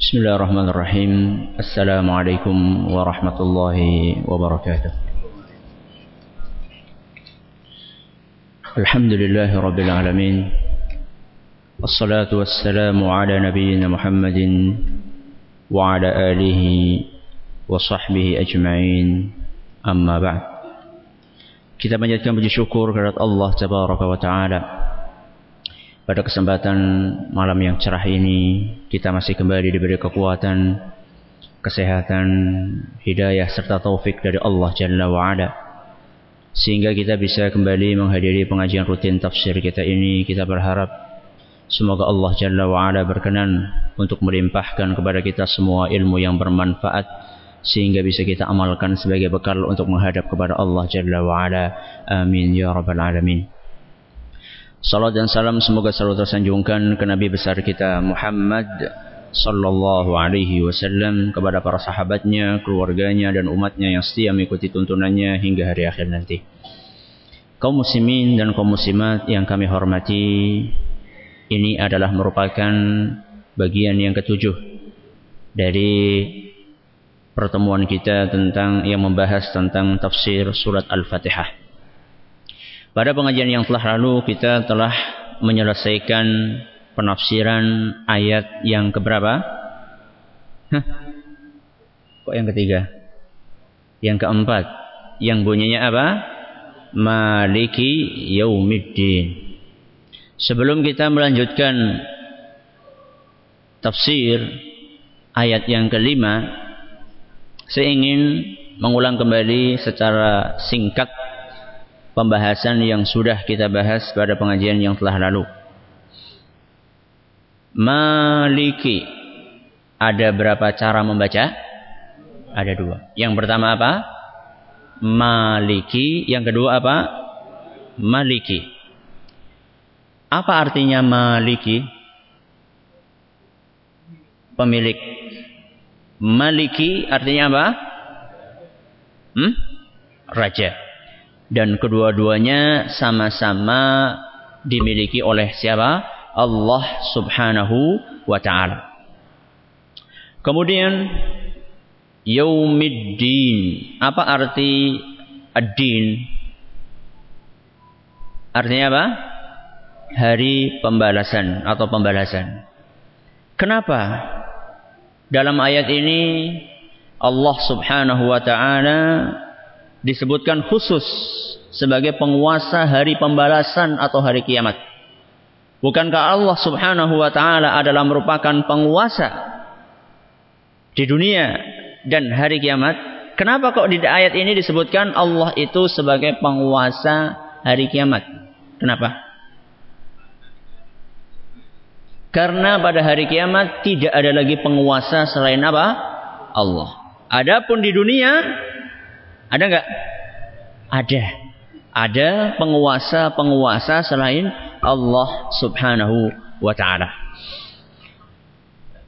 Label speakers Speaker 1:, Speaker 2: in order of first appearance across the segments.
Speaker 1: بسم الله الرحمن الرحيم السلام عليكم ورحمة الله وبركاته الحمد لله رب العالمين والصلاة والسلام على نبينا محمد وعلى آله وصحبه أجمعين أما بعد kita panjatkan puji syukur kepada Allah Tabaraka wa Ta'ala pada kesempatan malam yang cerah ini kita masih kembali diberi kekuatan, kesehatan, hidayah serta taufik dari Allah Jalla wa Ala. Sehingga kita bisa kembali menghadiri pengajian rutin tafsir kita ini. Kita berharap semoga Allah Jalla wa Ala berkenan untuk melimpahkan kepada kita semua ilmu yang bermanfaat sehingga bisa kita amalkan sebagai bekal untuk menghadap kepada Allah Jalla wa Ala. Amin ya rabbal alamin. Salat dan salam semoga selalu tersanjungkan ke Nabi besar kita Muhammad sallallahu alaihi wasallam kepada para sahabatnya, keluarganya dan umatnya yang setia mengikuti tuntunannya hingga hari akhir nanti. Kaum muslimin dan kaum muslimat yang kami hormati, ini adalah merupakan bagian yang ketujuh dari pertemuan kita tentang yang membahas tentang tafsir surat Al-Fatihah. Pada pengajian yang telah lalu kita telah menyelesaikan penafsiran ayat yang keberapa? Hah? Kok yang ketiga? Yang keempat. Yang bunyinya apa? Maliki yaumiddin. Sebelum kita melanjutkan tafsir ayat yang kelima, saya ingin mengulang kembali secara singkat pembahasan yang sudah kita bahas pada pengajian yang telah lalu. Maliki. Ada berapa cara membaca? Ada dua. Yang pertama apa? Maliki. Yang kedua apa? Maliki. Apa artinya maliki? Pemilik. Maliki artinya apa? Hmm? Raja dan kedua-duanya sama-sama dimiliki oleh siapa? Allah Subhanahu wa taala. Kemudian yaumiddin. Apa arti ad-din? Artinya apa? Hari pembalasan atau pembalasan. Kenapa? Dalam ayat ini Allah Subhanahu wa taala disebutkan khusus sebagai penguasa hari pembalasan atau hari kiamat. Bukankah Allah Subhanahu wa taala adalah merupakan penguasa di dunia dan hari kiamat? Kenapa kok di ayat ini disebutkan Allah itu sebagai penguasa hari kiamat? Kenapa? Karena pada hari kiamat tidak ada lagi penguasa selain apa? Allah. Adapun di dunia ada nggak? Ada. Ada penguasa-penguasa selain Allah Subhanahu wa taala.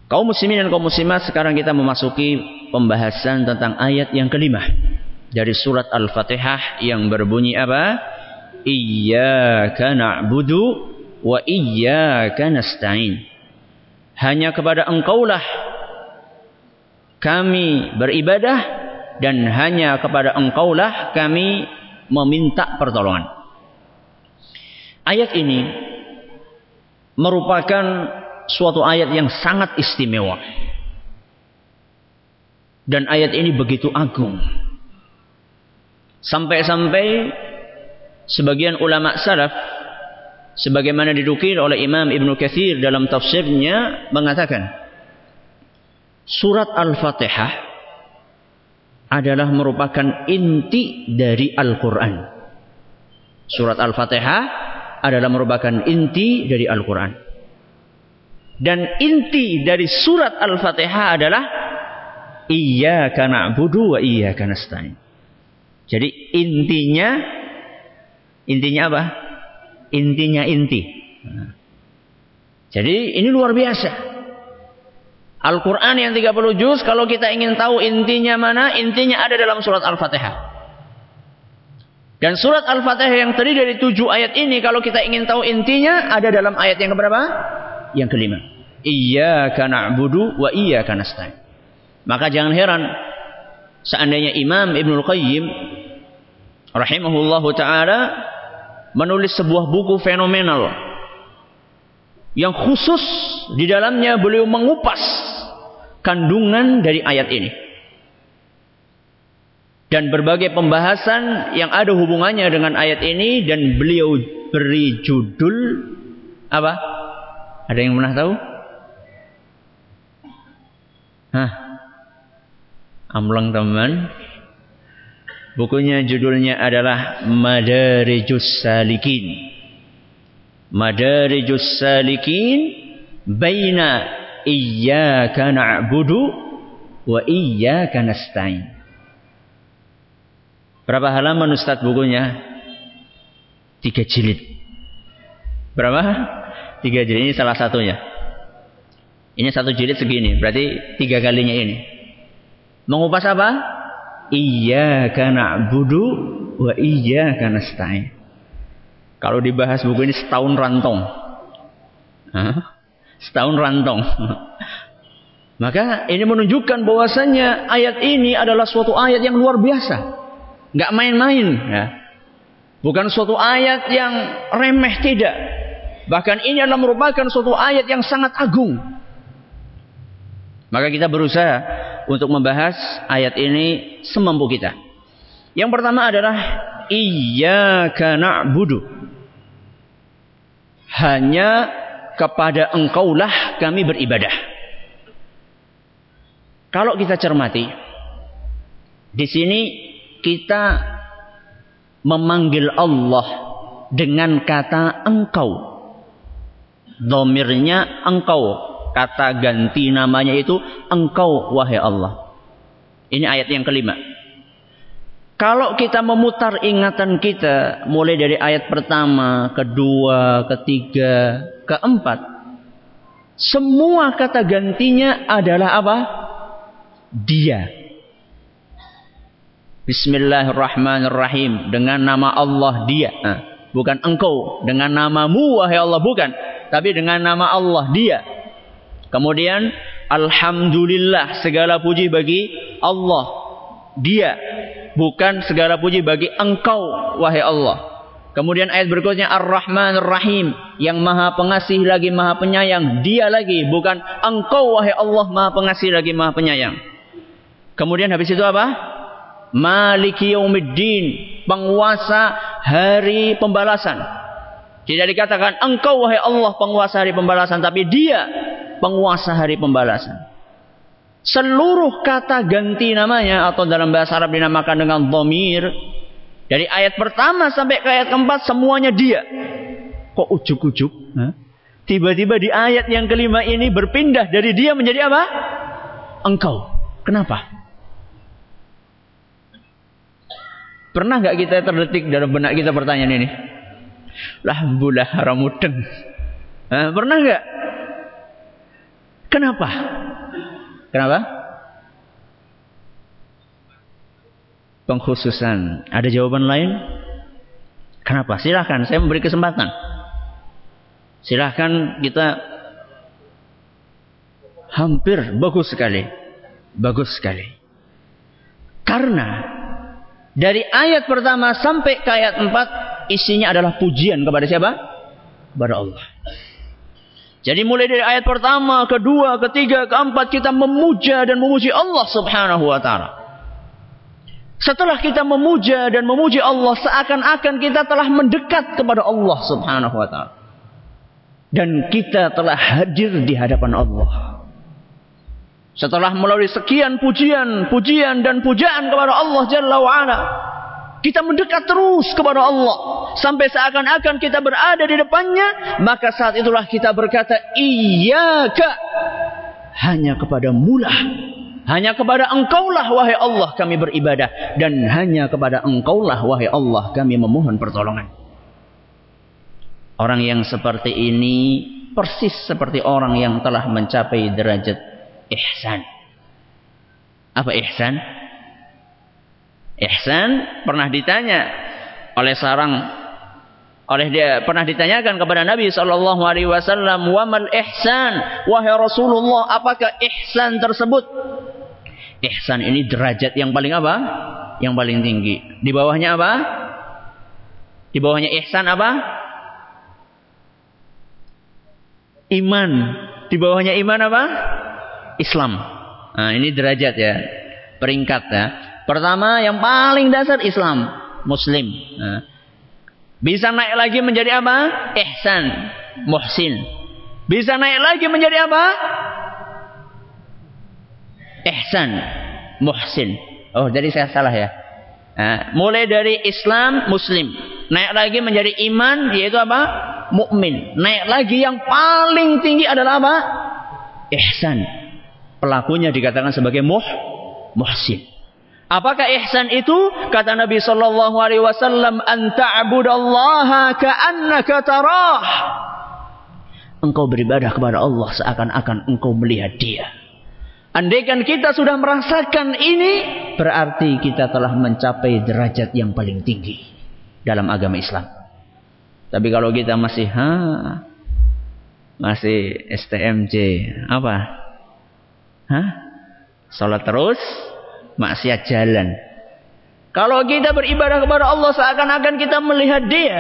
Speaker 1: Kaum muslimin dan kaum muslimat sekarang kita memasuki pembahasan tentang ayat yang kelima dari surat Al-Fatihah yang berbunyi apa? Iyyaka na'budu wa iyyaka nasta'in. Hanya kepada Engkaulah kami beribadah dan hanya kepada engkaulah kami meminta pertolongan. Ayat ini merupakan suatu ayat yang sangat istimewa. Dan ayat ini begitu agung. Sampai-sampai sebagian ulama salaf sebagaimana didukir oleh Imam Ibnu Katsir dalam tafsirnya mengatakan surat Al-Fatihah adalah merupakan inti dari Al-Quran. Surat Al-Fatihah adalah merupakan inti dari Al-Quran. Dan inti dari surat Al-Fatihah adalah Iyyaka na'budu wa iyyaka nasta'in. Jadi intinya intinya apa? Intinya inti. Jadi ini luar biasa. Al-Quran yang 30 juz, kalau kita ingin tahu intinya mana, intinya ada dalam surat Al-Fatihah. Dan surat Al-Fatihah yang terdiri dari tujuh ayat ini, kalau kita ingin tahu intinya, ada dalam ayat yang keberapa? Yang kelima. Iyyaka na'budu wa iyyaka nasta'in. Maka jangan heran seandainya Imam Ibnu Qayyim rahimahullahu taala menulis sebuah buku fenomenal yang khusus di dalamnya beliau mengupas kandungan dari ayat ini dan berbagai pembahasan yang ada hubungannya dengan ayat ini dan beliau beri judul apa? Ada yang pernah tahu? Hah? Amlang teman. Bukunya judulnya adalah Madarijus Salikin. Madarijus Salikin baina iyyaka na'budu wa iyyaka nasta'in. Berapa halaman Ustaz bukunya? Tiga jilid. Berapa? Tiga jilid. Ini salah satunya. Ini satu jilid segini. Berarti tiga kalinya ini. Mengupas apa? Iyyaka na'budu wa iyyaka nasta'in. Kalau dibahas buku ini setahun rantong. Hah? Setahun rantong. Maka ini menunjukkan bahwasanya ayat ini adalah suatu ayat yang luar biasa. Nggak main-main. Ya. Bukan suatu ayat yang remeh tidak. Bahkan ini adalah merupakan suatu ayat yang sangat agung. Maka kita berusaha untuk membahas ayat ini semampu kita. Yang pertama adalah iyyaka na'budu. Hanya kepada engkaulah kami beribadah. Kalau kita cermati di sini kita memanggil Allah dengan kata engkau. Domirnya engkau. Kata ganti namanya itu engkau wahai Allah. Ini ayat yang kelima. Kalau kita memutar ingatan kita mulai dari ayat pertama, kedua, ketiga, keempat, semua kata gantinya adalah apa? Dia. Bismillahirrahmanirrahim dengan nama Allah dia. Nah, bukan engkau dengan namamu wahai Allah bukan, tapi dengan nama Allah dia. Kemudian alhamdulillah segala puji bagi Allah dia bukan segala puji bagi engkau wahai Allah. Kemudian ayat berikutnya Ar-Rahman Ar-Rahim yang Maha Pengasih lagi Maha Penyayang. Dia lagi bukan engkau wahai Allah Maha Pengasih lagi Maha Penyayang. Kemudian habis itu apa? Maliki Yaumiddin, penguasa hari pembalasan. Tidak dikatakan engkau wahai Allah penguasa hari pembalasan, tapi dia penguasa hari pembalasan. Seluruh kata ganti namanya atau dalam bahasa Arab dinamakan dengan dhamir. Dari ayat pertama sampai ke ayat keempat semuanya dia. Kok ujuk-ujuk? Tiba-tiba di ayat yang kelima ini berpindah dari dia menjadi apa? Engkau. Kenapa? Pernah nggak kita terdetik dalam benak kita pertanyaan ini? Lah bulah haramudeng. pernah nggak? Kenapa? Kenapa? Pengkhususan. Ada jawaban lain? Kenapa? Silahkan, saya memberi kesempatan. Silahkan kita hampir bagus sekali. Bagus sekali. Karena dari ayat pertama sampai ke ayat empat isinya adalah pujian kepada siapa? Kepada Allah. Jadi mulai dari ayat pertama, kedua, ketiga, keempat kita memuja dan memuji Allah Subhanahu wa taala. Setelah kita memuja dan memuji Allah seakan-akan kita telah mendekat kepada Allah Subhanahu wa taala. Dan kita telah hadir di hadapan Allah. Setelah melalui sekian pujian, pujian dan pujaan kepada Allah Jalla wa ala, kita mendekat terus kepada Allah. Sampai seakan-akan kita berada di depannya. Maka saat itulah kita berkata. Iyaka. Hanya kepada mulah. Hanya kepada engkaulah wahai Allah kami beribadah. Dan hanya kepada engkaulah wahai Allah kami memohon pertolongan. Orang yang seperti ini. Persis seperti orang yang telah mencapai derajat ihsan. Apa ihsan? Ihsan pernah ditanya oleh seorang oleh dia pernah ditanyakan kepada Nabi Shallallahu Alaihi Wasallam, wamal ihsan, wahai Rasulullah, apakah ihsan tersebut? Ihsan ini derajat yang paling apa? Yang paling tinggi. Di bawahnya apa? Di bawahnya ihsan apa? Iman. Di bawahnya iman apa? Islam. Nah, ini derajat ya. Peringkat ya. Pertama yang paling dasar Islam, Muslim. Nah, bisa naik lagi menjadi apa? Ihsan, muhsin. Bisa naik lagi menjadi apa? Ihsan, muhsin. Oh, jadi saya salah ya. Nah, mulai dari Islam, Muslim. Naik lagi menjadi iman, yaitu apa? Mukmin. Naik lagi yang paling tinggi adalah apa? Ihsan. Pelakunya dikatakan sebagai muh, muhsin. Apakah ihsan itu? Kata Nabi sallallahu alaihi wasallam, "An ta'budallaha ka'annaka tarah." Engkau beribadah kepada Allah seakan-akan engkau melihat Dia. Andaikan kita sudah merasakan ini, berarti kita telah mencapai derajat yang paling tinggi dalam agama Islam. Tapi kalau kita masih ha masih STMJ apa? Hah? Salat terus, maksiat jalan. Kalau kita beribadah kepada Allah seakan-akan kita melihat dia.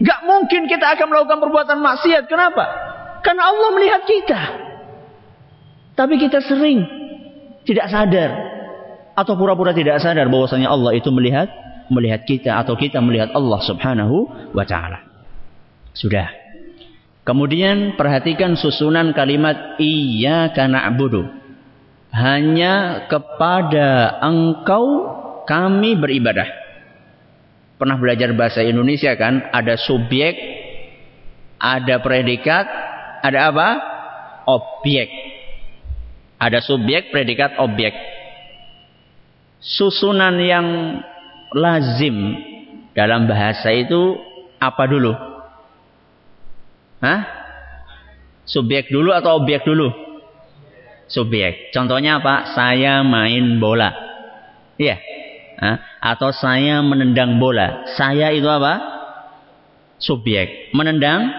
Speaker 1: Gak mungkin kita akan melakukan perbuatan maksiat. Kenapa? Karena Allah melihat kita. Tapi kita sering tidak sadar. Atau pura-pura tidak sadar bahwasanya Allah itu melihat melihat kita atau kita melihat Allah subhanahu wa ta'ala. Sudah. Kemudian perhatikan susunan kalimat karena na'budu hanya kepada engkau kami beribadah. Pernah belajar bahasa Indonesia kan? Ada subjek, ada predikat, ada apa? Objek. Ada subjek, predikat, objek. Susunan yang lazim dalam bahasa itu apa dulu? Hah? Subjek dulu atau objek dulu? subjek. Contohnya apa? Saya main bola. Iya. Atau saya menendang bola. Saya itu apa? Subjek. Menendang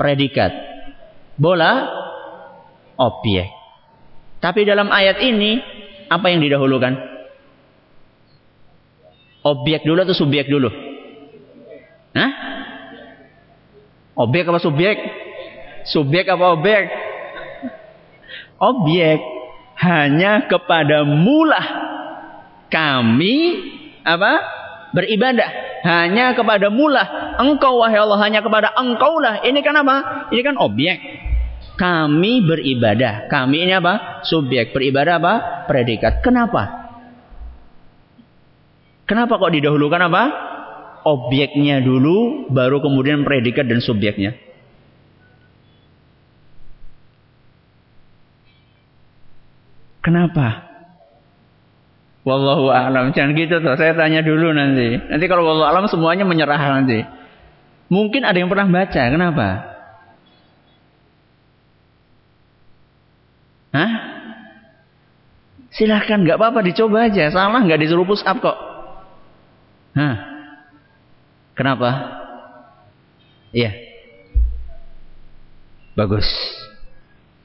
Speaker 1: predikat. Bola objek. Tapi dalam ayat ini apa yang didahulukan? Objek dulu atau subjek dulu? Hah? Objek apa subjek? Subjek apa objek? objek hanya kepada mulah kami apa beribadah hanya kepada mulah engkau wahai Allah hanya kepada engkau lah ini kan apa ini kan objek kami beribadah kami ini apa subjek beribadah apa predikat kenapa kenapa kok didahulukan apa objeknya dulu baru kemudian predikat dan subjeknya Kenapa? Wallahu a'lam. Jangan gitu tuh. Saya tanya dulu nanti. Nanti kalau wallahu a'lam semuanya menyerah nanti. Mungkin ada yang pernah baca. Kenapa? Hah? Silahkan, nggak apa-apa dicoba aja. Salah nggak disuruh push up kok. Hah? Kenapa? Iya. Bagus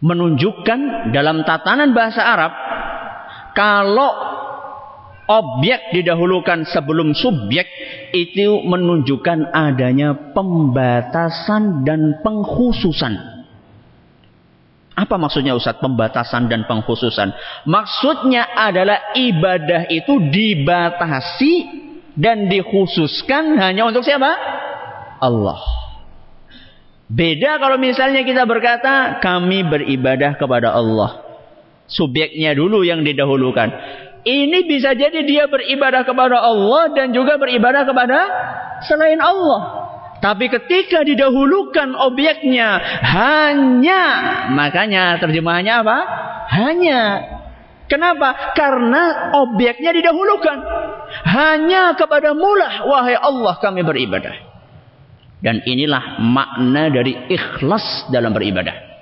Speaker 1: menunjukkan dalam tatanan bahasa Arab kalau objek didahulukan sebelum subjek itu menunjukkan adanya pembatasan dan pengkhususan. Apa maksudnya Ustaz pembatasan dan pengkhususan? Maksudnya adalah ibadah itu dibatasi dan dikhususkan hanya untuk siapa? Allah. Beda kalau misalnya kita berkata kami beribadah kepada Allah. Subjeknya dulu yang didahulukan. Ini bisa jadi dia beribadah kepada Allah dan juga beribadah kepada selain Allah. Tapi ketika didahulukan objeknya hanya, makanya terjemahannya apa? Hanya. Kenapa? Karena objeknya didahulukan. Hanya kepada mulah, wahai Allah kami beribadah. Dan inilah makna dari ikhlas dalam beribadah.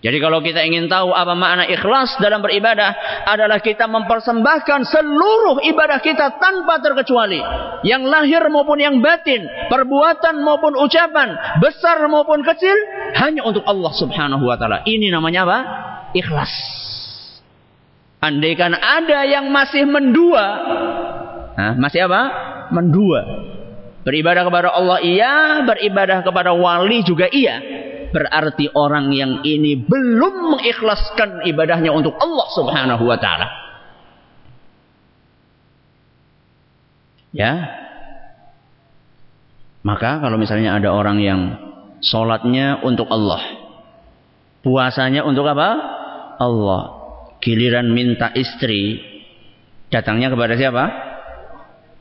Speaker 1: Jadi kalau kita ingin tahu apa makna ikhlas dalam beribadah adalah kita mempersembahkan seluruh ibadah kita tanpa terkecuali yang lahir maupun yang batin, perbuatan maupun ucapan, besar maupun kecil, hanya untuk Allah Subhanahu wa taala. Ini namanya apa? Ikhlas. Andaikan ada yang masih mendua, nah, masih apa? Mendua. Beribadah kepada Allah iya, beribadah kepada wali juga iya. Berarti orang yang ini belum mengikhlaskan ibadahnya untuk Allah Subhanahu wa taala. Ya. Maka kalau misalnya ada orang yang sholatnya untuk Allah. Puasanya untuk apa? Allah. Giliran minta istri. Datangnya kepada siapa?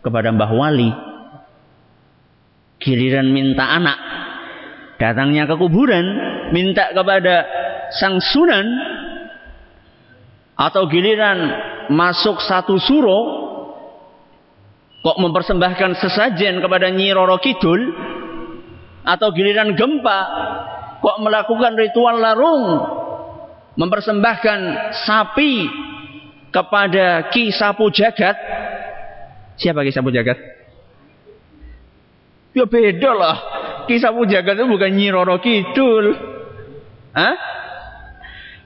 Speaker 1: Kepada Mbah Wali. Giliran minta anak. Datangnya ke kuburan. Minta kepada sang sunan. Atau giliran masuk satu suro kok mempersembahkan sesajen kepada Nyi Roro Kidul atau giliran gempa kok melakukan ritual larung mempersembahkan sapi kepada Ki Sapu Jagat siapa Ki Sapu Jagat ya beda lah Ki Sapu Jagat itu bukan Nyi Roro Kidul Hah?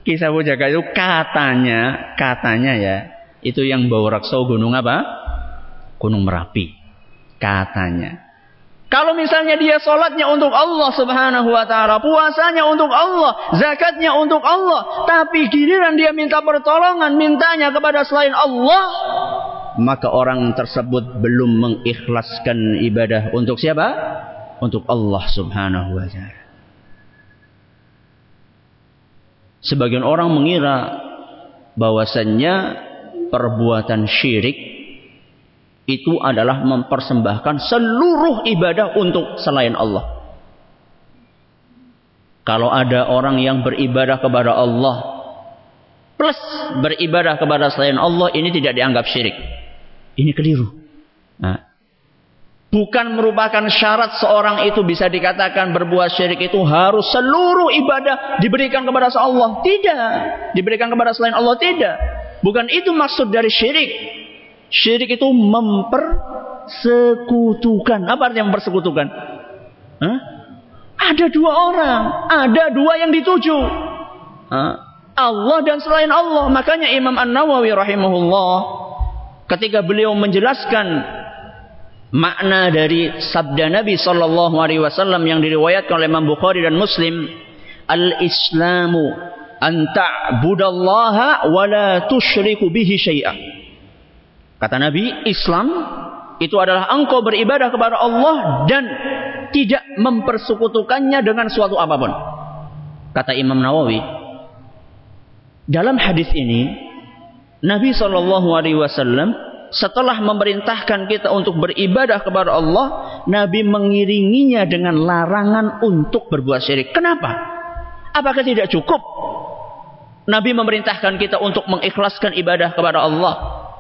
Speaker 1: Ki Sapu Jagat itu katanya katanya ya itu yang bawa rakso gunung apa Gunung Merapi. Katanya. Kalau misalnya dia sholatnya untuk Allah subhanahu wa ta'ala. Puasanya untuk Allah. Zakatnya untuk Allah. Tapi giliran dia minta pertolongan. Mintanya kepada selain Allah. Maka orang tersebut belum mengikhlaskan ibadah untuk siapa? Untuk Allah subhanahu wa ta'ala. Sebagian orang mengira bahwasannya perbuatan syirik itu adalah mempersembahkan seluruh ibadah untuk selain Allah. Kalau ada orang yang beribadah kepada Allah plus beribadah kepada selain Allah ini tidak dianggap syirik. Ini keliru. Nah, bukan merupakan syarat seorang itu bisa dikatakan berbuat syirik itu harus seluruh ibadah diberikan kepada Allah. Tidak. Diberikan kepada selain Allah tidak. Bukan itu maksud dari syirik. Syirik itu mempersekutukan. Apa artinya mempersekutukan? Hah? Ada dua orang, ada dua yang dituju. Hah? Allah dan selain Allah. Makanya Imam An-Nawawi rahimahullah ketika beliau menjelaskan makna dari sabda Nabi sallallahu alaihi wasallam yang diriwayatkan oleh Imam Bukhari dan Muslim, "Al-Islamu an ta'budallaha wa la tusyriku bihi syai'an." Kata Nabi, Islam itu adalah engkau beribadah kepada Allah dan tidak mempersekutukannya dengan suatu apa pun. Kata Imam Nawawi, dalam hadis ini Nabi Shallallahu Alaihi Wasallam setelah memerintahkan kita untuk beribadah kepada Allah, Nabi mengiringinya dengan larangan untuk berbuat syirik. Kenapa? Apakah tidak cukup? Nabi memerintahkan kita untuk mengikhlaskan ibadah kepada Allah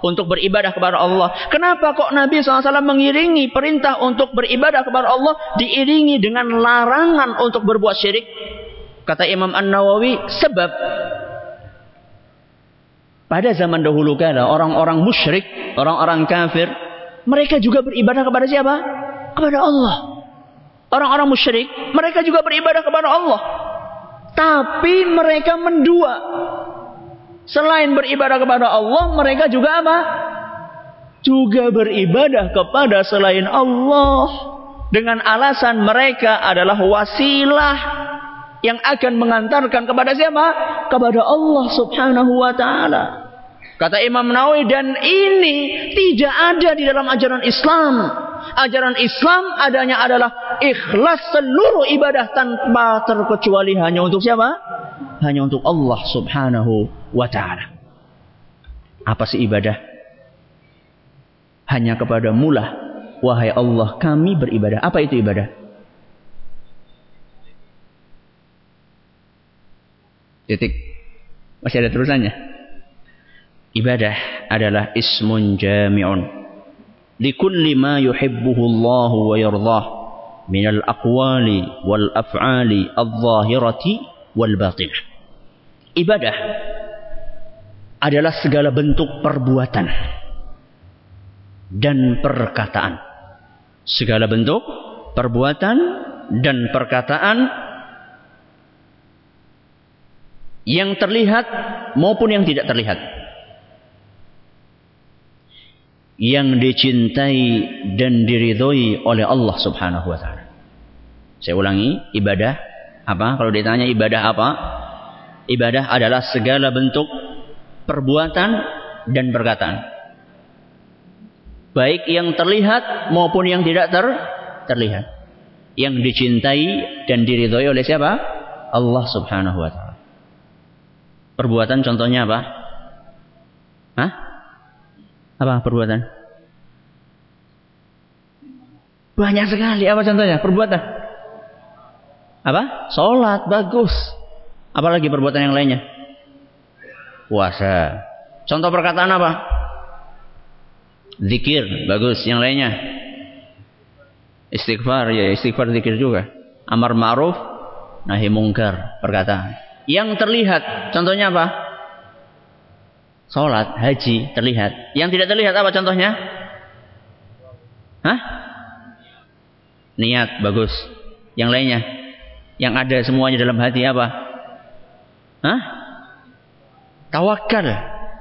Speaker 1: untuk beribadah kepada Allah. Kenapa kok Nabi SAW mengiringi perintah untuk beribadah kepada Allah diiringi dengan larangan untuk berbuat syirik? Kata Imam An-Nawawi, sebab pada zaman dahulu kala orang-orang musyrik, orang-orang kafir, mereka juga beribadah kepada siapa? Kepada Allah. Orang-orang musyrik, mereka juga beribadah kepada Allah. Tapi mereka mendua Selain beribadah kepada Allah, mereka juga apa? Juga beribadah kepada selain Allah. Dengan alasan mereka adalah wasilah yang akan mengantarkan kepada siapa? Kepada Allah subhanahu wa ta'ala. Kata Imam Nawawi dan ini tidak ada di dalam ajaran Islam. Ajaran Islam adanya adalah ikhlas seluruh ibadah tanpa terkecuali hanya untuk siapa? Hanya untuk Allah subhanahu wa ta'ala. Apa sih ibadah? Hanya kepada mulah. Wahai Allah, kami beribadah. Apa itu ibadah? Titik. Masih ada terusannya. Ibadah adalah ismun jami'un. Likulli ma yuhibbuhu Allah wa yardah. Minal aqwali wal af'ali al-zahirati wal batinah. Ibadah adalah segala bentuk perbuatan dan perkataan. Segala bentuk perbuatan dan perkataan yang terlihat maupun yang tidak terlihat. Yang dicintai dan diridhoi oleh Allah Subhanahu wa taala. Saya ulangi, ibadah apa? Kalau ditanya ibadah apa? Ibadah adalah segala bentuk perbuatan dan perkataan. Baik yang terlihat maupun yang tidak ter terlihat. Yang dicintai dan diridhoi oleh siapa? Allah Subhanahu wa taala. Perbuatan contohnya apa? Hah? Apa perbuatan? Banyak sekali. Apa contohnya? Perbuatan. Apa? Sholat. Bagus. Apalagi perbuatan yang lainnya? Puasa. Contoh perkataan apa? Zikir. Bagus. Yang lainnya? Istighfar. Ya istighfar zikir juga. Amar ma'ruf. Nahi mungkar. Perkataan. Yang terlihat, contohnya apa? Sholat, haji, terlihat. Yang tidak terlihat apa contohnya? Hah? Niat, bagus. Yang lainnya? Yang ada semuanya dalam hati apa? Hah? Tawakal.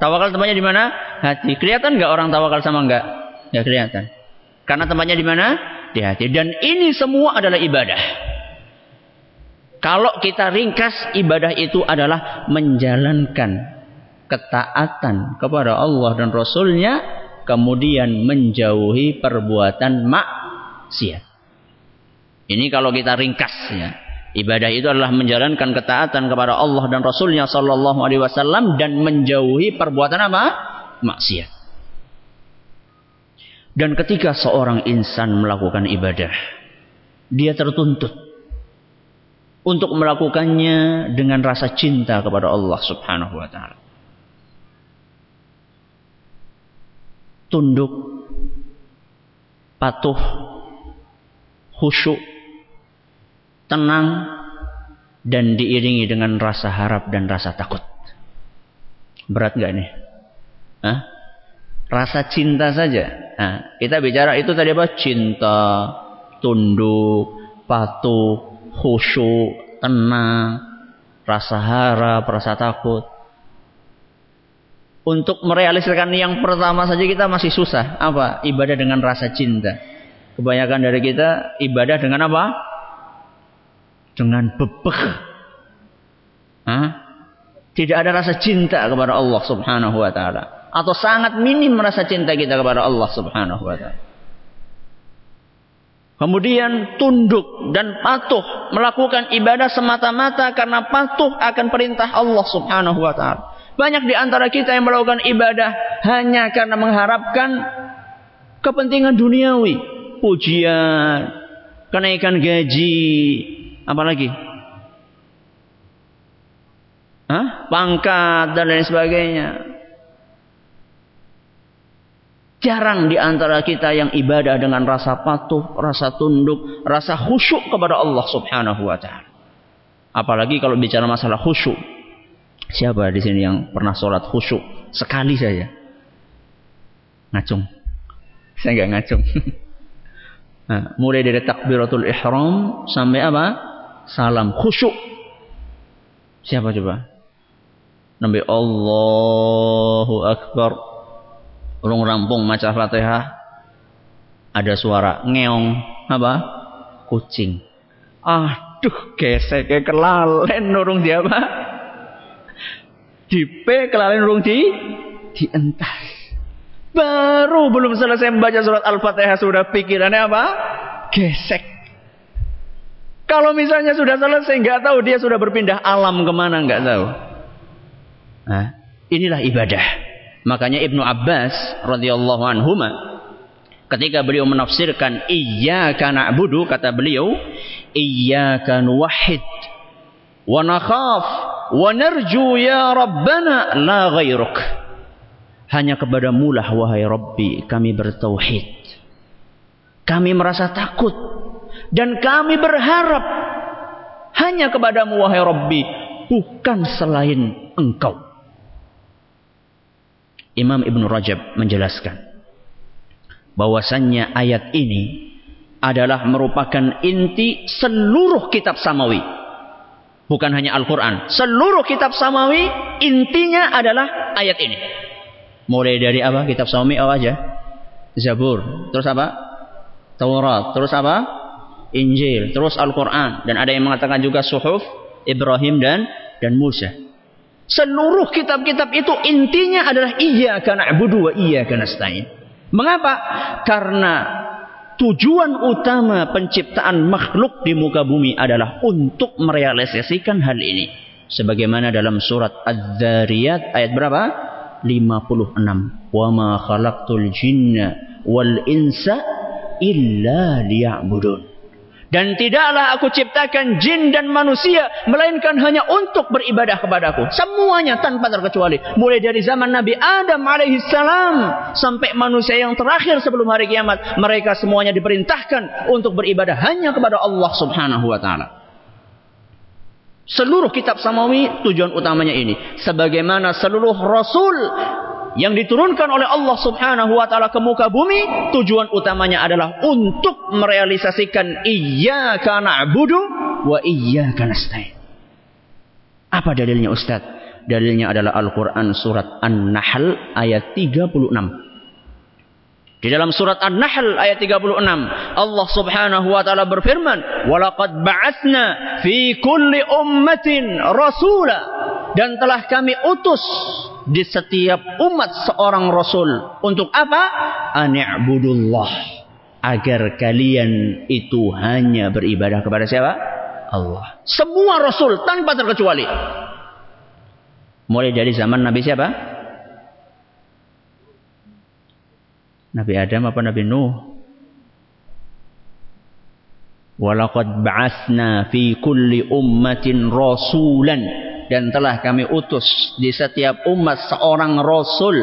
Speaker 1: Tawakal tempatnya di mana? Hati. Kelihatan nggak orang tawakal sama nggak? Nggak kelihatan. Karena tempatnya di mana? Di hati. Dan ini semua adalah ibadah. Kalau kita ringkas ibadah itu adalah menjalankan ketaatan kepada Allah dan Rasulnya kemudian menjauhi perbuatan maksiat. Ini kalau kita ringkasnya. Ibadah itu adalah menjalankan ketaatan kepada Allah dan Rasulnya Sallallahu Alaihi Wasallam dan menjauhi perbuatan apa? Maksiat. Dan ketika seorang insan melakukan ibadah, dia tertuntut untuk melakukannya dengan rasa cinta kepada Allah Subhanahu wa taala. Tunduk, patuh, khusyuk, tenang dan diiringi dengan rasa harap dan rasa takut. Berat nggak nih? Hah? Rasa cinta saja. Nah, kita bicara itu tadi apa? Cinta, tunduk, patuh, khusyuk, tenang, rasa harap, rasa takut. Untuk merealisasikan yang pertama saja kita masih susah. Apa? Ibadah dengan rasa cinta. Kebanyakan dari kita ibadah dengan apa? Dengan bebek. Hah? Tidak ada rasa cinta kepada Allah Subhanahu wa taala atau sangat minim rasa cinta kita kepada Allah Subhanahu wa taala. Kemudian tunduk dan patuh melakukan ibadah semata-mata karena patuh akan perintah Allah Subhanahu wa taala. Banyak di antara kita yang melakukan ibadah hanya karena mengharapkan kepentingan duniawi, pujian, kenaikan gaji, apalagi Hah? pangkat dan lain sebagainya. Jarang di antara kita yang ibadah dengan rasa patuh, rasa tunduk, rasa khusyuk kepada Allah Subhanahu wa taala. Apalagi kalau bicara masalah khusyuk. Siapa di sini yang pernah sholat khusyuk sekali saja? Ngacung. Saya nggak ngacung. Nah, mulai dari takbiratul ihram sampai apa? Salam khusyuk. Siapa coba? Nabi Allahu Akbar Urung rampung maca Fatihah ada suara ngeong apa? Kucing. Aduh, gesek kelalen urung dia apa? Dipe kelalen urung di dientas. Baru belum selesai membaca surat Al-Fatihah sudah pikirannya apa? Gesek. Kalau misalnya sudah selesai nggak tahu dia sudah berpindah alam ke mana nggak tahu. Nah, inilah ibadah. Makanya Ibnu Abbas radhiyallahu anhu ketika beliau menafsirkan iyyaka na'budu kata beliau iyyaka nuwahhid wa nakhaf wa narju ya rabbana la ghairuk. Hanya kepadamu lah wahai rabbi kami bertauhid. Kami merasa takut dan kami berharap. Hanya kepadamu wahai rabbi bukan selain engkau. Imam Ibn Rajab menjelaskan bahwasannya ayat ini adalah merupakan inti seluruh kitab samawi. Bukan hanya Al-Quran. Seluruh kitab samawi intinya adalah ayat ini. Mulai dari apa? Kitab samawi apa aja? Zabur. Terus apa? Taurat. Terus apa? Injil. Terus Al-Quran. Dan ada yang mengatakan juga suhuf Ibrahim dan dan Musa. Seluruh kitab-kitab itu intinya adalah iya karena na'budu wa karena nasta'in. Mengapa? Karena tujuan utama penciptaan makhluk di muka bumi adalah untuk merealisasikan hal ini. Sebagaimana dalam surat Az-Zariyat ayat berapa? 56. Wa ma khalaqtul jinna wal insa illa liya'budun. Dan tidaklah aku ciptakan jin dan manusia. Melainkan hanya untuk beribadah kepadaku. Semuanya tanpa terkecuali. Mulai dari zaman Nabi Adam alaihissalam. Sampai manusia yang terakhir sebelum hari kiamat. Mereka semuanya diperintahkan untuk beribadah hanya kepada Allah subhanahu wa ta'ala. Seluruh kitab samawi tujuan utamanya ini. Sebagaimana seluruh rasul yang diturunkan oleh Allah Subhanahu wa taala ke muka bumi tujuan utamanya adalah untuk merealisasikan iyyaka na'budu wa iyyaka nasta'in. Apa dalilnya Ustaz? Dalilnya adalah Al-Qur'an surat An-Nahl ayat 36. Di dalam surat An-Nahl ayat 36, Allah Subhanahu wa taala berfirman, "Walaqad ba'atsna fi kulli ummatin rasula." Dan telah kami utus di setiap umat seorang rasul untuk apa? Ani'budullah. Agar kalian itu hanya beribadah kepada siapa? Allah. Semua rasul tanpa terkecuali. Mulai dari zaman Nabi siapa? Nabi Adam apa Nabi Nuh? Walaqad ba'atsna fi kulli ummatin rasulan dan telah kami utus di setiap umat seorang rasul.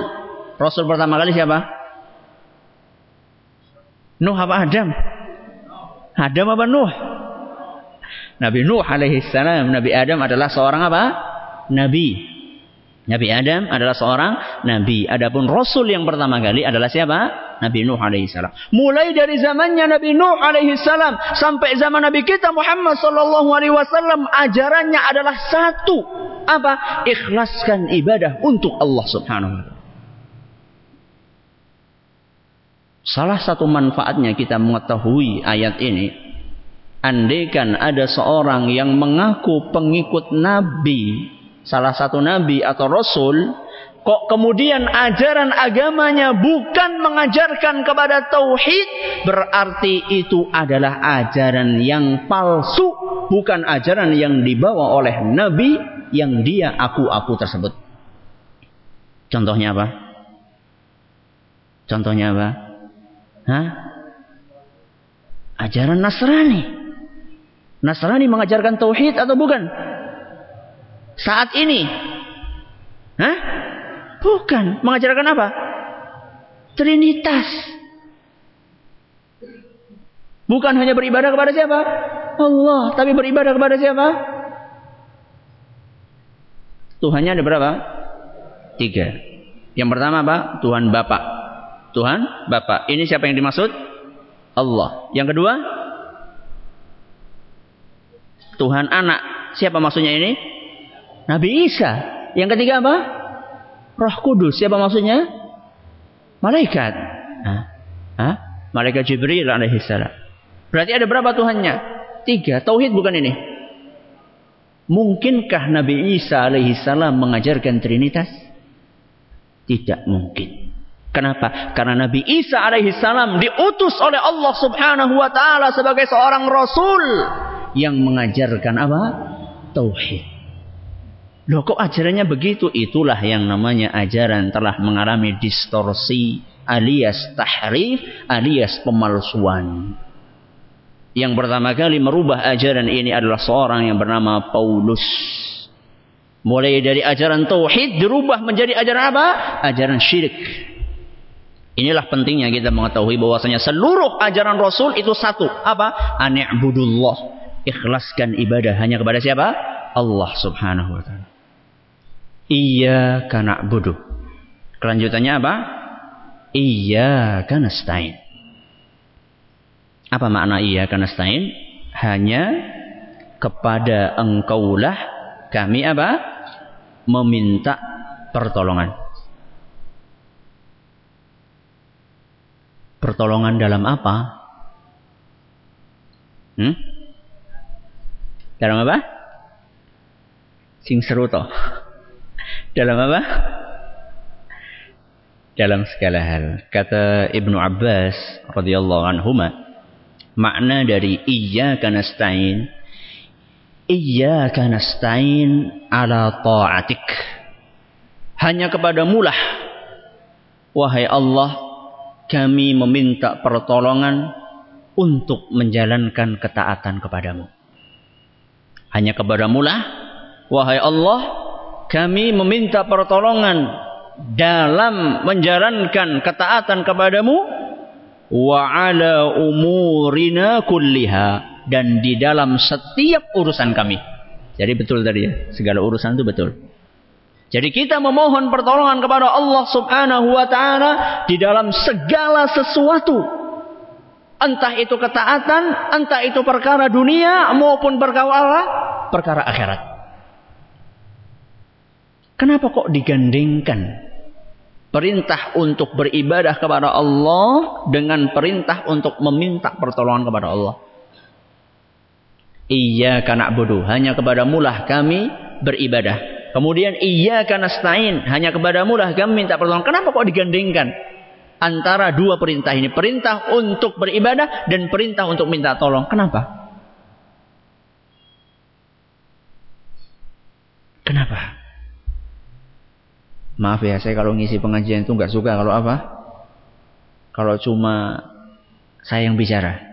Speaker 1: Rasul pertama kali siapa? Nuh apa Adam? Adam apa Nuh? Nabi Nuh alaihi salam, Nabi Adam adalah seorang apa? Nabi. Nabi Adam adalah seorang nabi. Adapun rasul yang pertama kali adalah siapa? Nabi Nuh alaihi salam. Mulai dari zamannya Nabi Nuh alaihi salam sampai zaman Nabi kita Muhammad sallallahu alaihi wasallam ajarannya adalah satu. Apa? Ikhlaskan ibadah untuk Allah Subhanahu wa taala. Salah satu manfaatnya kita mengetahui ayat ini, andaikan ada seorang yang mengaku pengikut Nabi salah satu nabi atau rasul kok kemudian ajaran agamanya bukan mengajarkan kepada tauhid berarti itu adalah ajaran yang palsu bukan ajaran yang dibawa oleh nabi yang dia aku-aku tersebut contohnya apa contohnya apa Hah? ajaran Nasrani Nasrani mengajarkan tauhid atau bukan saat ini. Hah? Bukan. Mengajarkan apa? Trinitas. Bukan hanya beribadah kepada siapa? Allah. Tapi beribadah kepada siapa? Tuhannya ada berapa? Tiga. Yang pertama apa? Tuhan Bapak. Tuhan Bapak. Ini siapa yang dimaksud? Allah. Yang kedua? Tuhan Anak. Siapa maksudnya ini? Nabi Isa. Yang ketiga apa? Roh Kudus. Siapa maksudnya? Malaikat. Hah? Hah? Malaikat Jibril alaihissalam. Berarti ada berapa Tuhannya? Tiga. Tauhid bukan ini. Mungkinkah Nabi Isa alaihissalam mengajarkan Trinitas? Tidak mungkin. Kenapa? Karena Nabi Isa alaihissalam diutus oleh Allah subhanahu wa ta'ala sebagai seorang Rasul. Yang mengajarkan apa? Tauhid. Loh kok ajarannya begitu? Itulah yang namanya ajaran telah mengalami distorsi alias tahrif alias pemalsuan. Yang pertama kali merubah ajaran ini adalah seorang yang bernama Paulus. Mulai dari ajaran tauhid dirubah menjadi ajaran apa? Ajaran syirik. Inilah pentingnya kita mengetahui bahwasanya seluruh ajaran Rasul itu satu. Apa? Ani'budullah. Ikhlaskan ibadah hanya kepada siapa? Allah subhanahu wa ta'ala. Iya karena bodoh. Kelanjutannya apa? Iya karena stain. Apa makna iya karena stain? Hanya kepada engkaulah kami apa? Meminta pertolongan. Pertolongan dalam apa? Hmm? Dalam apa? Sing seru toh. Dalam apa? Dalam segala hal. Kata Ibnu Abbas radhiyallahu anhu makna dari iyyaka nasta'in iyyaka nasta'in ala ta'atik hanya kepada mulah wahai Allah kami meminta pertolongan untuk menjalankan ketaatan kepadamu hanya kepada mulah wahai Allah kami meminta pertolongan dalam menjalankan ketaatan kepadamu wa ala umurina kulliha dan di dalam setiap urusan kami. Jadi betul tadi ya, segala urusan itu betul. Jadi kita memohon pertolongan kepada Allah Subhanahu wa taala di dalam segala sesuatu. Entah itu ketaatan, entah itu perkara dunia maupun perkara perkara akhirat. Kenapa kok digandengkan perintah untuk beribadah kepada Allah dengan perintah untuk meminta pertolongan kepada Allah. Iya karena bodoh hanya kepada mulah kami beribadah. Kemudian iya karena stain hanya kepada mulah kami minta pertolongan. Kenapa kok digandengkan antara dua perintah ini? Perintah untuk beribadah dan perintah untuk minta tolong. Kenapa? Kenapa? Maaf ya, saya kalau ngisi pengajian itu nggak suka kalau apa? Kalau cuma saya yang bicara.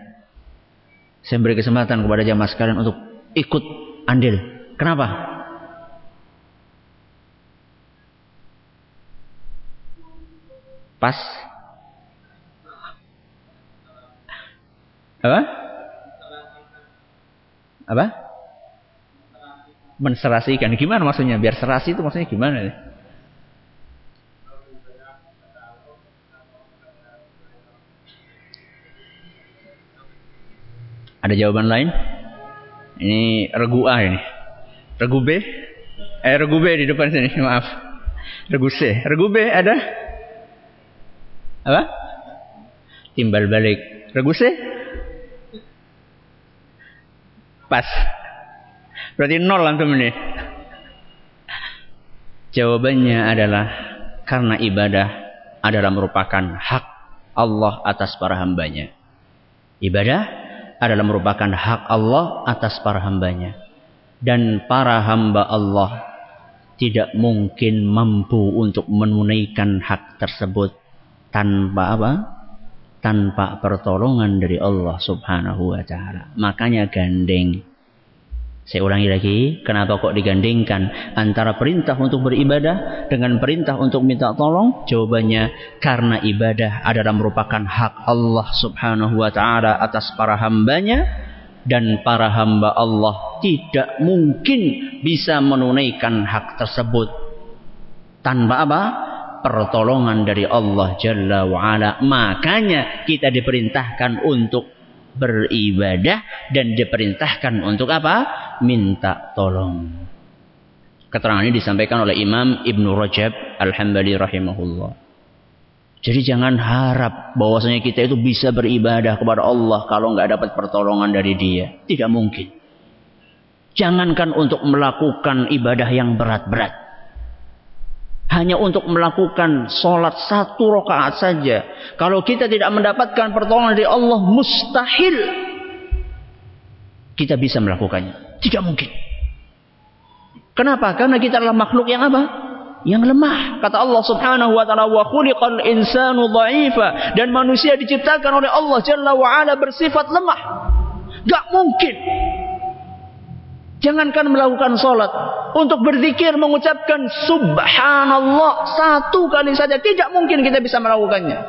Speaker 1: Saya beri kesempatan kepada jamaah sekalian untuk ikut andil. Kenapa? Pas? Apa? Apa? Menserasikan. Gimana maksudnya? Biar serasi itu maksudnya gimana? Ada jawaban lain? Ini regu A ini. Regu B? Eh regu B di depan sini, maaf. Regu C. Regu B ada? Apa? Timbal balik. Regu C? Pas. Berarti nol antum ini. Jawabannya adalah karena ibadah adalah merupakan hak Allah atas para hambanya. Ibadah adalah merupakan hak Allah atas para hambanya. Dan para hamba Allah tidak mungkin mampu untuk menunaikan hak tersebut tanpa apa? Tanpa pertolongan dari Allah subhanahu wa ta'ala. Makanya gandeng saya ulangi lagi, kenapa kok digandingkan antara perintah untuk beribadah dengan perintah untuk minta tolong? Jawabannya karena ibadah adalah merupakan hak Allah Subhanahu wa taala atas para hambanya dan para hamba Allah tidak mungkin bisa menunaikan hak tersebut tanpa apa? pertolongan dari Allah Jalla wa ala. Makanya kita diperintahkan untuk beribadah dan diperintahkan untuk apa? Minta tolong. Keterangan ini disampaikan oleh Imam Ibnu Rajab Al-Hambali rahimahullah. Jadi jangan harap bahwasanya kita itu bisa beribadah kepada Allah kalau nggak dapat pertolongan dari Dia. Tidak mungkin. Jangankan untuk melakukan ibadah yang berat-berat hanya untuk melakukan sholat satu rakaat saja. Kalau kita tidak mendapatkan pertolongan dari Allah, mustahil kita bisa melakukannya. Tidak mungkin. Kenapa? Karena kita adalah makhluk yang apa? Yang lemah. Kata Allah Subhanahu wa taala, "Wa khuliqal insanu dha'ifa." Dan manusia diciptakan oleh Allah Jalla wa ala bersifat lemah. Gak mungkin Jangankan melakukan sholat. Untuk berzikir mengucapkan subhanallah. Satu kali saja. Tidak mungkin kita bisa melakukannya.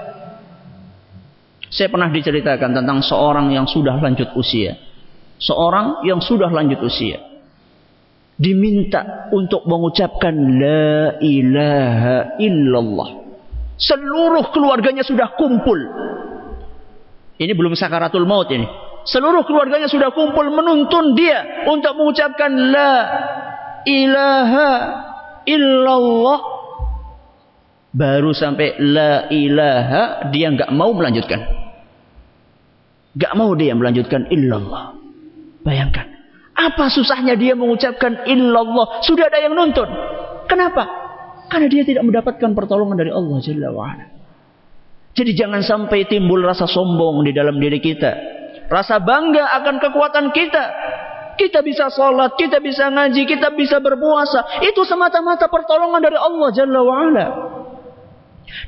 Speaker 1: Saya pernah diceritakan tentang seorang yang sudah lanjut usia. Seorang yang sudah lanjut usia. Diminta untuk mengucapkan La ilaha illallah. Seluruh keluarganya sudah kumpul. Ini belum sakaratul maut ini. Seluruh keluarganya sudah kumpul menuntun dia untuk mengucapkan la ilaha illallah. Baru sampai la ilaha dia nggak mau melanjutkan. Nggak mau dia melanjutkan illallah. Bayangkan. Apa susahnya dia mengucapkan illallah? Sudah ada yang nuntun. Kenapa? Karena dia tidak mendapatkan pertolongan dari Allah. Jadi jangan sampai timbul rasa sombong di dalam diri kita. Rasa bangga akan kekuatan kita. Kita bisa sholat, kita bisa ngaji, kita bisa berpuasa. Itu semata-mata pertolongan dari Allah Jalla wa'ala.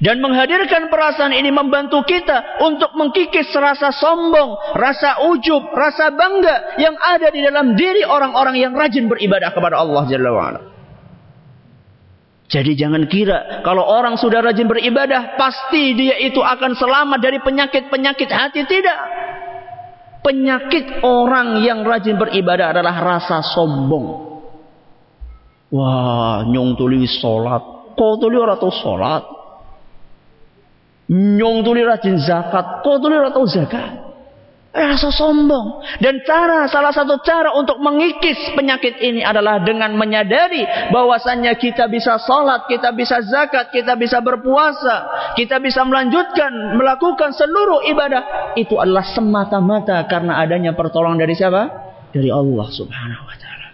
Speaker 1: Dan menghadirkan perasaan ini membantu kita untuk mengkikis rasa sombong, rasa ujub, rasa bangga yang ada di dalam diri orang-orang yang rajin beribadah kepada Allah Jalla wa'ala. Jadi jangan kira kalau orang sudah rajin beribadah pasti dia itu akan selamat dari penyakit-penyakit hati tidak. Penyakit orang yang rajin beribadah adalah rasa sombong. Wah, nyong tuli salat, kau tuli ora salat. Nyong tuli rajin zakat, kau tuli ora zakat. Rasa sombong. Dan cara, salah satu cara untuk mengikis penyakit ini adalah dengan menyadari bahwasannya kita bisa sholat, kita bisa zakat, kita bisa berpuasa, kita bisa melanjutkan, melakukan seluruh ibadah. Itu adalah semata-mata karena adanya pertolongan dari siapa? Dari Allah subhanahu wa ta'ala.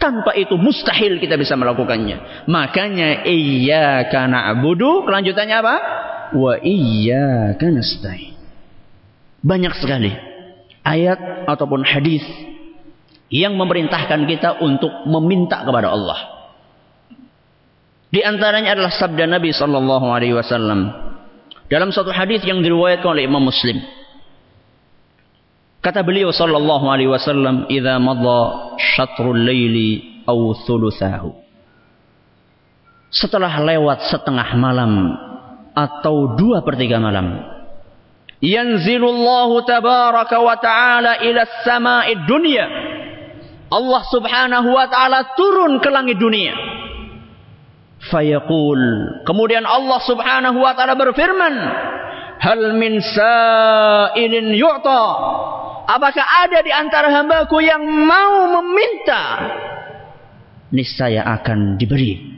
Speaker 1: Tanpa itu mustahil kita bisa melakukannya. Makanya iyyaka na'budu, kelanjutannya apa? Wa iyyaka nasta'in. Banyak sekali ayat ataupun hadis yang memerintahkan kita untuk meminta kepada Allah. Di antaranya adalah sabda Nabi sallallahu alaihi wasallam dalam satu hadis yang diriwayatkan oleh Imam Muslim. Kata beliau sallallahu alaihi wasallam, "Idza madha syatrul laili aw thuluthahu." Setelah lewat setengah malam atau dua per tiga malam, yanzilullahu tabaraka wa ta'ala ila sama'id dunya. Allah subhanahu wa ta'ala turun ke langit dunia. Fayaqul. Kemudian Allah subhanahu wa ta'ala berfirman hal min sa'ilin yu'ta. Apakah ada di antara hambaku yang mau meminta? Niscaya akan diberi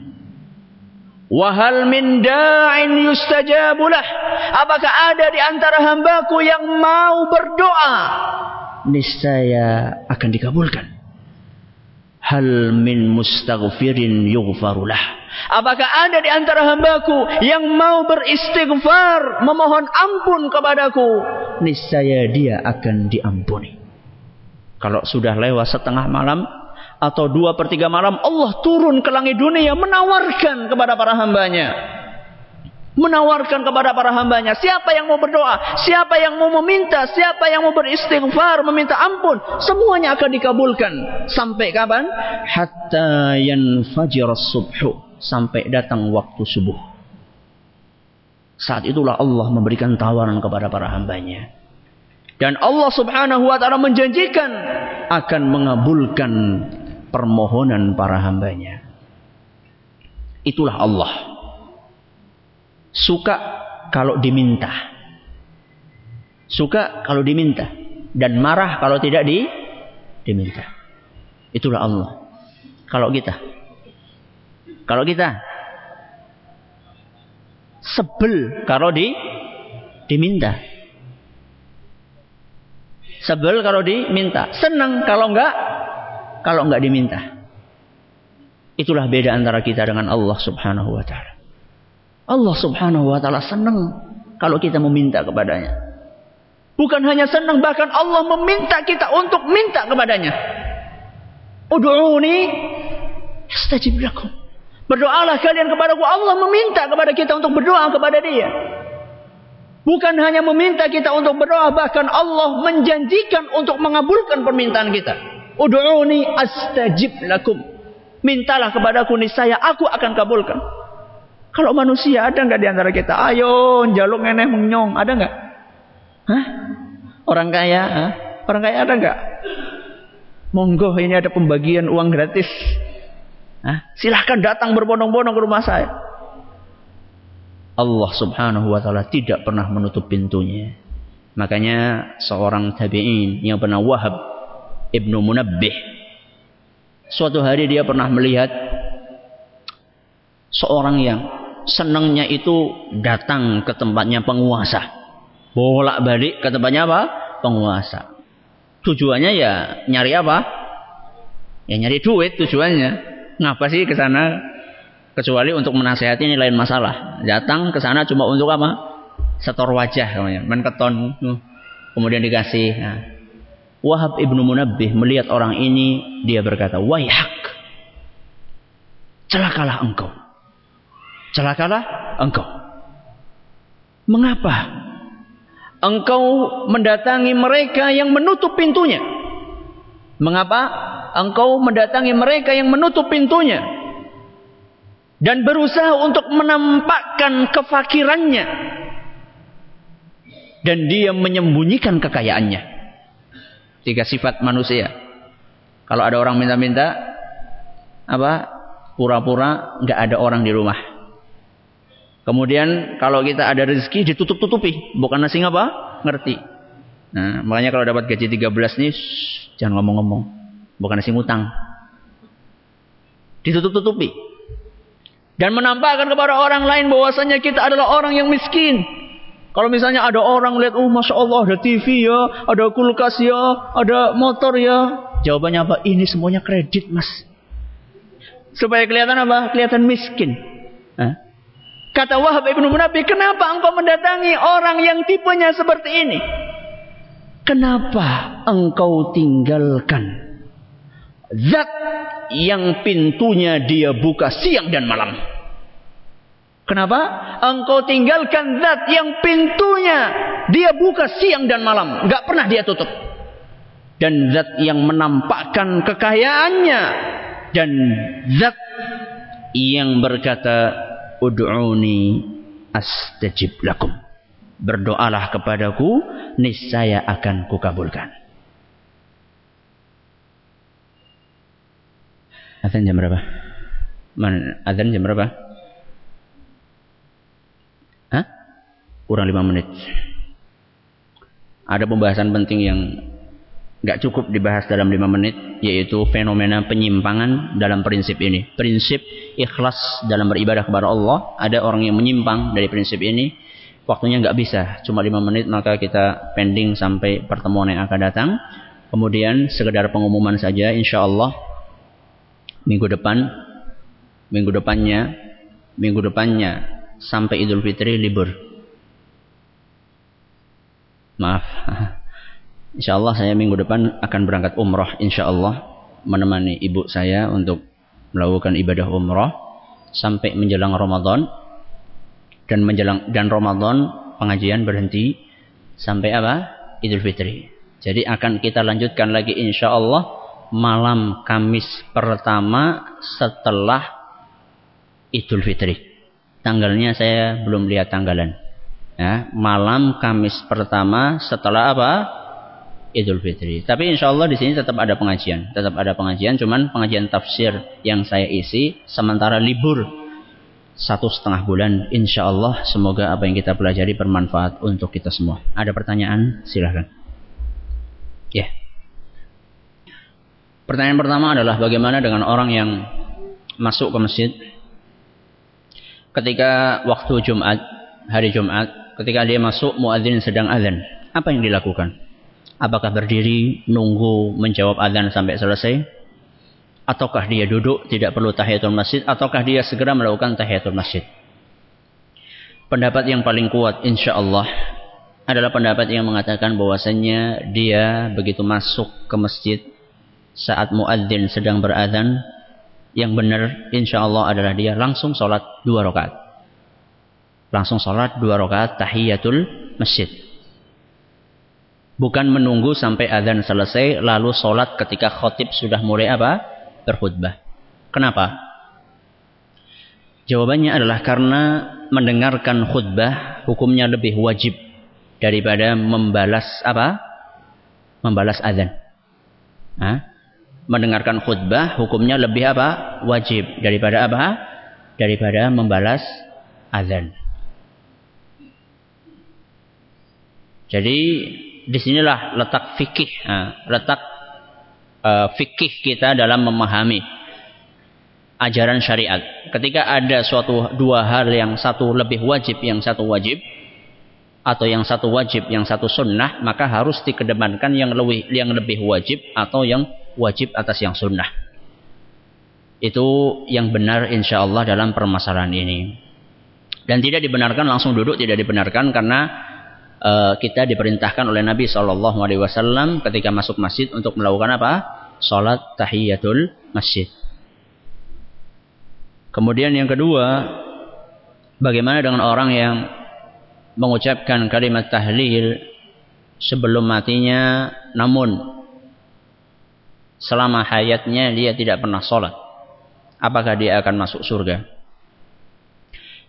Speaker 1: Wahal min da'in yustajabulah. Apakah ada di antara hambaku yang mau berdoa? Niscaya akan dikabulkan. Hal min mustaghfirin yughfarulah. Apakah ada di antara hambaku yang mau beristighfar, memohon ampun kepadaku? Niscaya dia akan diampuni. Kalau sudah lewat setengah malam, atau dua per tiga malam Allah turun ke langit dunia menawarkan kepada para hambanya. Menawarkan kepada para hambanya siapa yang mau berdoa siapa yang mau meminta siapa yang mau beristighfar meminta ampun semuanya akan dikabulkan. Sampai kapan? Hatta yanfajir subhu sampai datang waktu subuh. Saat itulah Allah memberikan tawaran kepada para hambanya. Dan Allah subhanahu wa ta'ala menjanjikan akan mengabulkan permohonan para hambanya. Itulah Allah. Suka kalau diminta. Suka kalau diminta. Dan marah kalau tidak di, diminta. Itulah Allah. Kalau kita. Kalau kita. Sebel kalau di, diminta. Sebel kalau diminta. Senang kalau enggak kalau enggak diminta. Itulah beda antara kita dengan Allah Subhanahu wa taala. Allah Subhanahu wa taala senang kalau kita meminta kepadanya. Bukan hanya senang bahkan Allah meminta kita untuk minta kepadanya. Ud'uni astajib lakum. Berdoalah kalian kepadaku. Allah meminta kepada kita untuk berdoa kepada Dia. Bukan hanya meminta kita untuk berdoa, bahkan Allah menjanjikan untuk mengabulkan permintaan kita. Udu'uni astajib lakum. Mintalah kepadaku niscaya aku akan kabulkan. Kalau manusia ada nggak di antara kita? Ayo, jaluk nenek menyong, ada nggak? Hah? Orang kaya, hah? orang kaya ada nggak? Monggo ini ada pembagian uang gratis. Hah? Silahkan datang berbondong-bondong ke rumah saya. Allah subhanahu wa ta'ala tidak pernah menutup pintunya. Makanya seorang tabi'in yang pernah Wahab Ibnu Munabbih suatu hari dia pernah melihat seorang yang senangnya itu datang ke tempatnya penguasa. Bolak-balik ke tempatnya apa? Penguasa. Tujuannya ya nyari apa? Ya nyari duit tujuannya. Ngapa sih ke sana? Kecuali untuk menasehati ini lain masalah. Datang ke sana cuma untuk apa? Setor wajah namanya, menketon. Kemudian dikasih. Nah. Wahab ibnu Munabbih melihat orang ini, dia berkata, Wayhak, celakalah engkau. Celakalah engkau. Mengapa? Engkau mendatangi mereka yang menutup pintunya. Mengapa? Engkau mendatangi mereka yang menutup pintunya. Dan berusaha untuk menampakkan kefakirannya. Dan dia menyembunyikan kekayaannya. Tiga sifat manusia. Kalau ada orang minta-minta, apa? Pura-pura nggak ada orang di rumah. Kemudian kalau kita ada rezeki ditutup-tutupi, bukan nasi apa? Ngerti. Nah, makanya kalau dapat gaji 13 nih, shh, jangan ngomong-ngomong. Bukan nasi ngutang. Ditutup-tutupi. Dan menampakkan kepada orang lain bahwasanya kita adalah orang yang miskin. Kalau misalnya ada orang lihat, oh masya Allah ada TV ya, ada kulkas ya, ada motor ya. Jawabannya apa? Ini semuanya kredit mas. Supaya kelihatan apa? Kelihatan miskin. Hah? Kata Wahab ibnu Munabi, kenapa engkau mendatangi orang yang tipenya seperti ini? Kenapa engkau tinggalkan zat yang pintunya dia buka siang dan malam? Kenapa? Engkau tinggalkan zat yang pintunya dia buka siang dan malam. Gak pernah dia tutup. Dan zat yang menampakkan kekayaannya. Dan zat yang berkata Ud'uni astajib lakum. Berdoalah kepadaku, niscaya akan kukabulkan. Azan jam berapa? Man, azan jam berapa? Hah? Kurang lima menit. Ada pembahasan penting yang nggak cukup dibahas dalam lima menit yaitu fenomena penyimpangan dalam prinsip ini. Prinsip ikhlas dalam beribadah kepada Allah. Ada orang yang menyimpang dari prinsip ini waktunya nggak bisa. Cuma lima menit maka kita pending sampai pertemuan yang akan datang. Kemudian sekedar pengumuman saja insya Allah minggu depan minggu depannya minggu depannya sampai Idul Fitri libur maaf Insya Allah saya minggu depan akan berangkat umroh. Insya Allah menemani ibu saya untuk melakukan ibadah umroh sampai menjelang Ramadan dan menjelang dan Ramadan pengajian berhenti sampai apa? Idul Fitri. Jadi akan kita lanjutkan lagi insya Allah malam Kamis pertama setelah Idul Fitri. Tanggalnya saya belum lihat tanggalan. Ya, malam Kamis pertama setelah apa? Idul Fitri. Tapi insya Allah di sini tetap ada pengajian, tetap ada pengajian. Cuman pengajian tafsir yang saya isi sementara libur satu setengah bulan. Insya Allah semoga apa yang kita pelajari bermanfaat untuk kita semua. Ada pertanyaan? Silahkan. Ya. Yeah. Pertanyaan pertama adalah bagaimana dengan orang yang masuk ke masjid ketika waktu Jumat, hari Jumat, ketika dia masuk muadzin sedang azan, apa yang dilakukan? Apakah berdiri nunggu menjawab adzan sampai selesai? Ataukah dia duduk tidak perlu tahiyatul masjid? Ataukah dia segera melakukan tahiyatul masjid? Pendapat yang paling kuat insya Allah adalah pendapat yang mengatakan bahwasanya dia begitu masuk ke masjid saat muadzin sedang berazan yang benar insya Allah adalah dia langsung sholat dua rakaat langsung sholat dua rakaat tahiyatul masjid Bukan menunggu sampai azan selesai lalu sholat ketika khotib sudah mulai apa? Berkhutbah. Kenapa? Jawabannya adalah karena mendengarkan khutbah hukumnya lebih wajib daripada membalas apa? Membalas azan. Hah? Mendengarkan khutbah hukumnya lebih apa? Wajib daripada apa? Daripada membalas azan. Jadi di sinilah letak fikih, letak uh, fikih kita dalam memahami ajaran syariat. Ketika ada suatu dua hal yang satu lebih wajib, yang satu wajib, atau yang satu wajib, yang satu sunnah, maka harus dikedepankan yang lebih yang lebih wajib atau yang wajib atas yang sunnah. Itu yang benar insya Allah dalam permasalahan ini. Dan tidak dibenarkan langsung duduk, tidak dibenarkan karena uh, kita diperintahkan oleh Nabi Shallallahu Alaihi Wasallam ketika masuk masjid untuk melakukan apa? Salat tahiyatul masjid. Kemudian yang kedua, bagaimana dengan orang yang mengucapkan kalimat tahlil sebelum matinya, namun selama hayatnya dia tidak pernah sholat? Apakah dia akan masuk surga?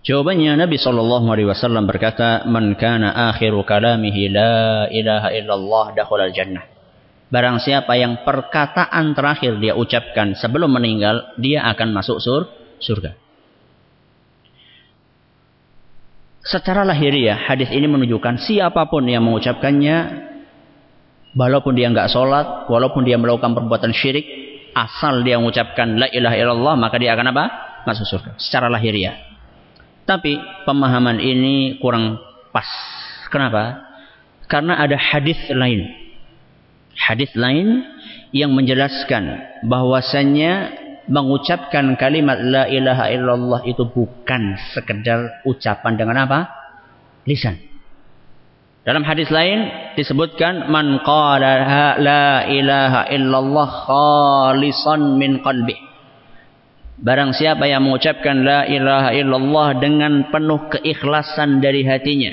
Speaker 1: Jawabannya Nabi sallallahu alaihi wasallam berkata, "Man kana akhiru kalamihi la ilaha illallah al jannah." Barang siapa yang perkataan terakhir dia ucapkan sebelum meninggal, dia akan masuk sur surga. Secara lahiriah, hadis ini menunjukkan siapa pun yang mengucapkannya, walaupun dia nggak sholat, walaupun dia melakukan perbuatan syirik, asal dia mengucapkan la ilaha illallah, maka dia akan apa? Masuk surga. Secara lahiriah. Tapi pemahaman ini kurang pas. Kenapa? Karena ada hadis lain. Hadis lain yang menjelaskan bahwasannya mengucapkan kalimat la ilaha illallah itu bukan sekedar ucapan dengan apa? Lisan. Dalam hadis lain disebutkan man qala la ilaha illallah khalisan min qalbi. Barang siapa yang mengucapkan la ilaha illallah dengan penuh keikhlasan dari hatinya.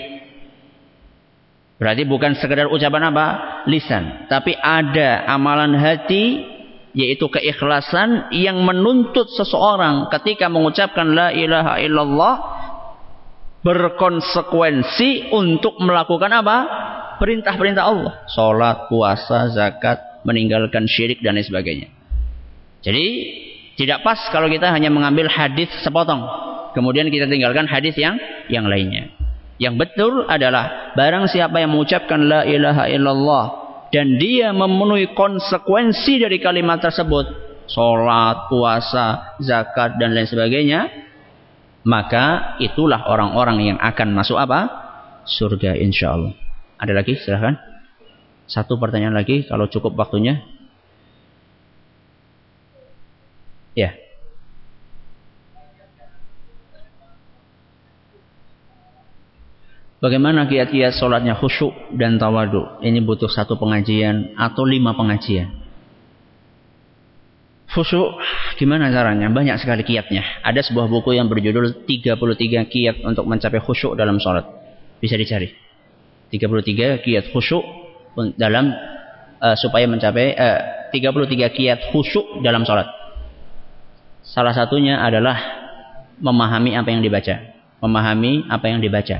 Speaker 1: Berarti bukan sekedar ucapan apa? Lisan. Tapi ada amalan hati yaitu keikhlasan yang menuntut seseorang ketika mengucapkan la ilaha illallah berkonsekuensi untuk melakukan apa? Perintah-perintah Allah. Salat, puasa, zakat, meninggalkan syirik dan lain sebagainya. Jadi tidak pas kalau kita hanya mengambil hadis sepotong. Kemudian kita tinggalkan hadis yang yang lainnya. Yang betul adalah barang siapa yang mengucapkan la ilaha illallah dan dia memenuhi konsekuensi dari kalimat tersebut, salat, puasa, zakat dan lain sebagainya, maka itulah orang-orang yang akan masuk apa? Surga insyaallah. Ada lagi? Silahkan. Satu pertanyaan lagi kalau cukup waktunya. Ya. Bagaimana kiat-kiat sholatnya khusyuk dan tawadu? Ini butuh satu pengajian atau lima pengajian. Khusyuk, gimana caranya? Banyak sekali kiatnya. Ada sebuah buku yang berjudul 33 kiat untuk mencapai khusyuk dalam sholat. Bisa dicari. 33 kiat khusyuk dalam uh, supaya mencapai uh, 33 kiat khusyuk dalam sholat. Salah satunya adalah memahami apa yang dibaca. Memahami apa yang dibaca.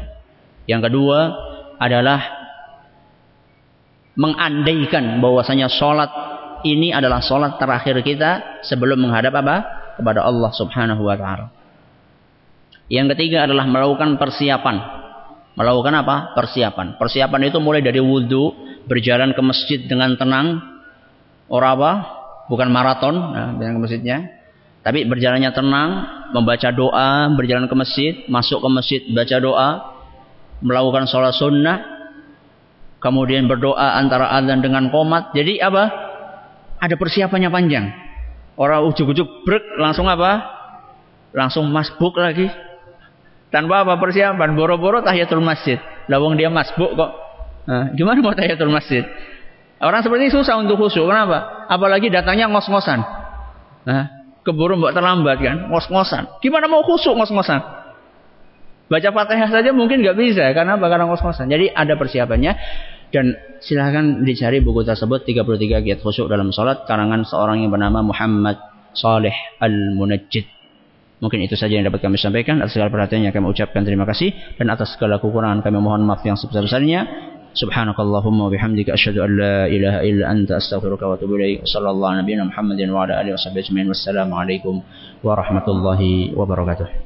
Speaker 1: Yang kedua adalah mengandaikan bahwasanya sholat ini adalah sholat terakhir kita sebelum menghadap apa? Kepada Allah subhanahu wa ta'ala. Yang ketiga adalah melakukan persiapan. Melakukan apa? Persiapan. Persiapan itu mulai dari wudhu, berjalan ke masjid dengan tenang. Orang apa? Bukan maraton, nah, ke masjidnya tapi berjalannya tenang, membaca doa, berjalan ke masjid, masuk ke masjid, baca doa, melakukan sholat sunnah, kemudian berdoa antara azan dengan komat. Jadi apa? Ada persiapannya panjang. Orang ujuk-ujuk brek langsung apa? Langsung masbuk lagi. Tanpa apa persiapan, boro-boro tahiyatul masjid. Lawang dia masbuk kok. Nah, gimana mau tahiyatul masjid? Orang seperti ini susah untuk khusyuk. Kenapa? Apalagi datangnya ngos-ngosan. Nah, keburu mbak terlambat kan, ngos-ngosan. Gimana mau khusuk ngos-ngosan? Baca Fatihah saja mungkin nggak bisa karena bakal ngos-ngosan. Jadi ada persiapannya dan silahkan dicari buku tersebut 33 kiat khusuk dalam sholat karangan seorang yang bernama Muhammad Saleh Al-Munajjid. Mungkin itu saja yang dapat kami sampaikan. Atas segala perhatiannya kami ucapkan terima kasih. Dan atas segala kekurangan kami mohon maaf yang sebesar-besarnya. Subhanakallahumma bihamdika asyhadu an illa anta astaghfiruka wa atubu ilaik. Sallallahu. Wassalamualaikum warahmatullahi wabarakatuh.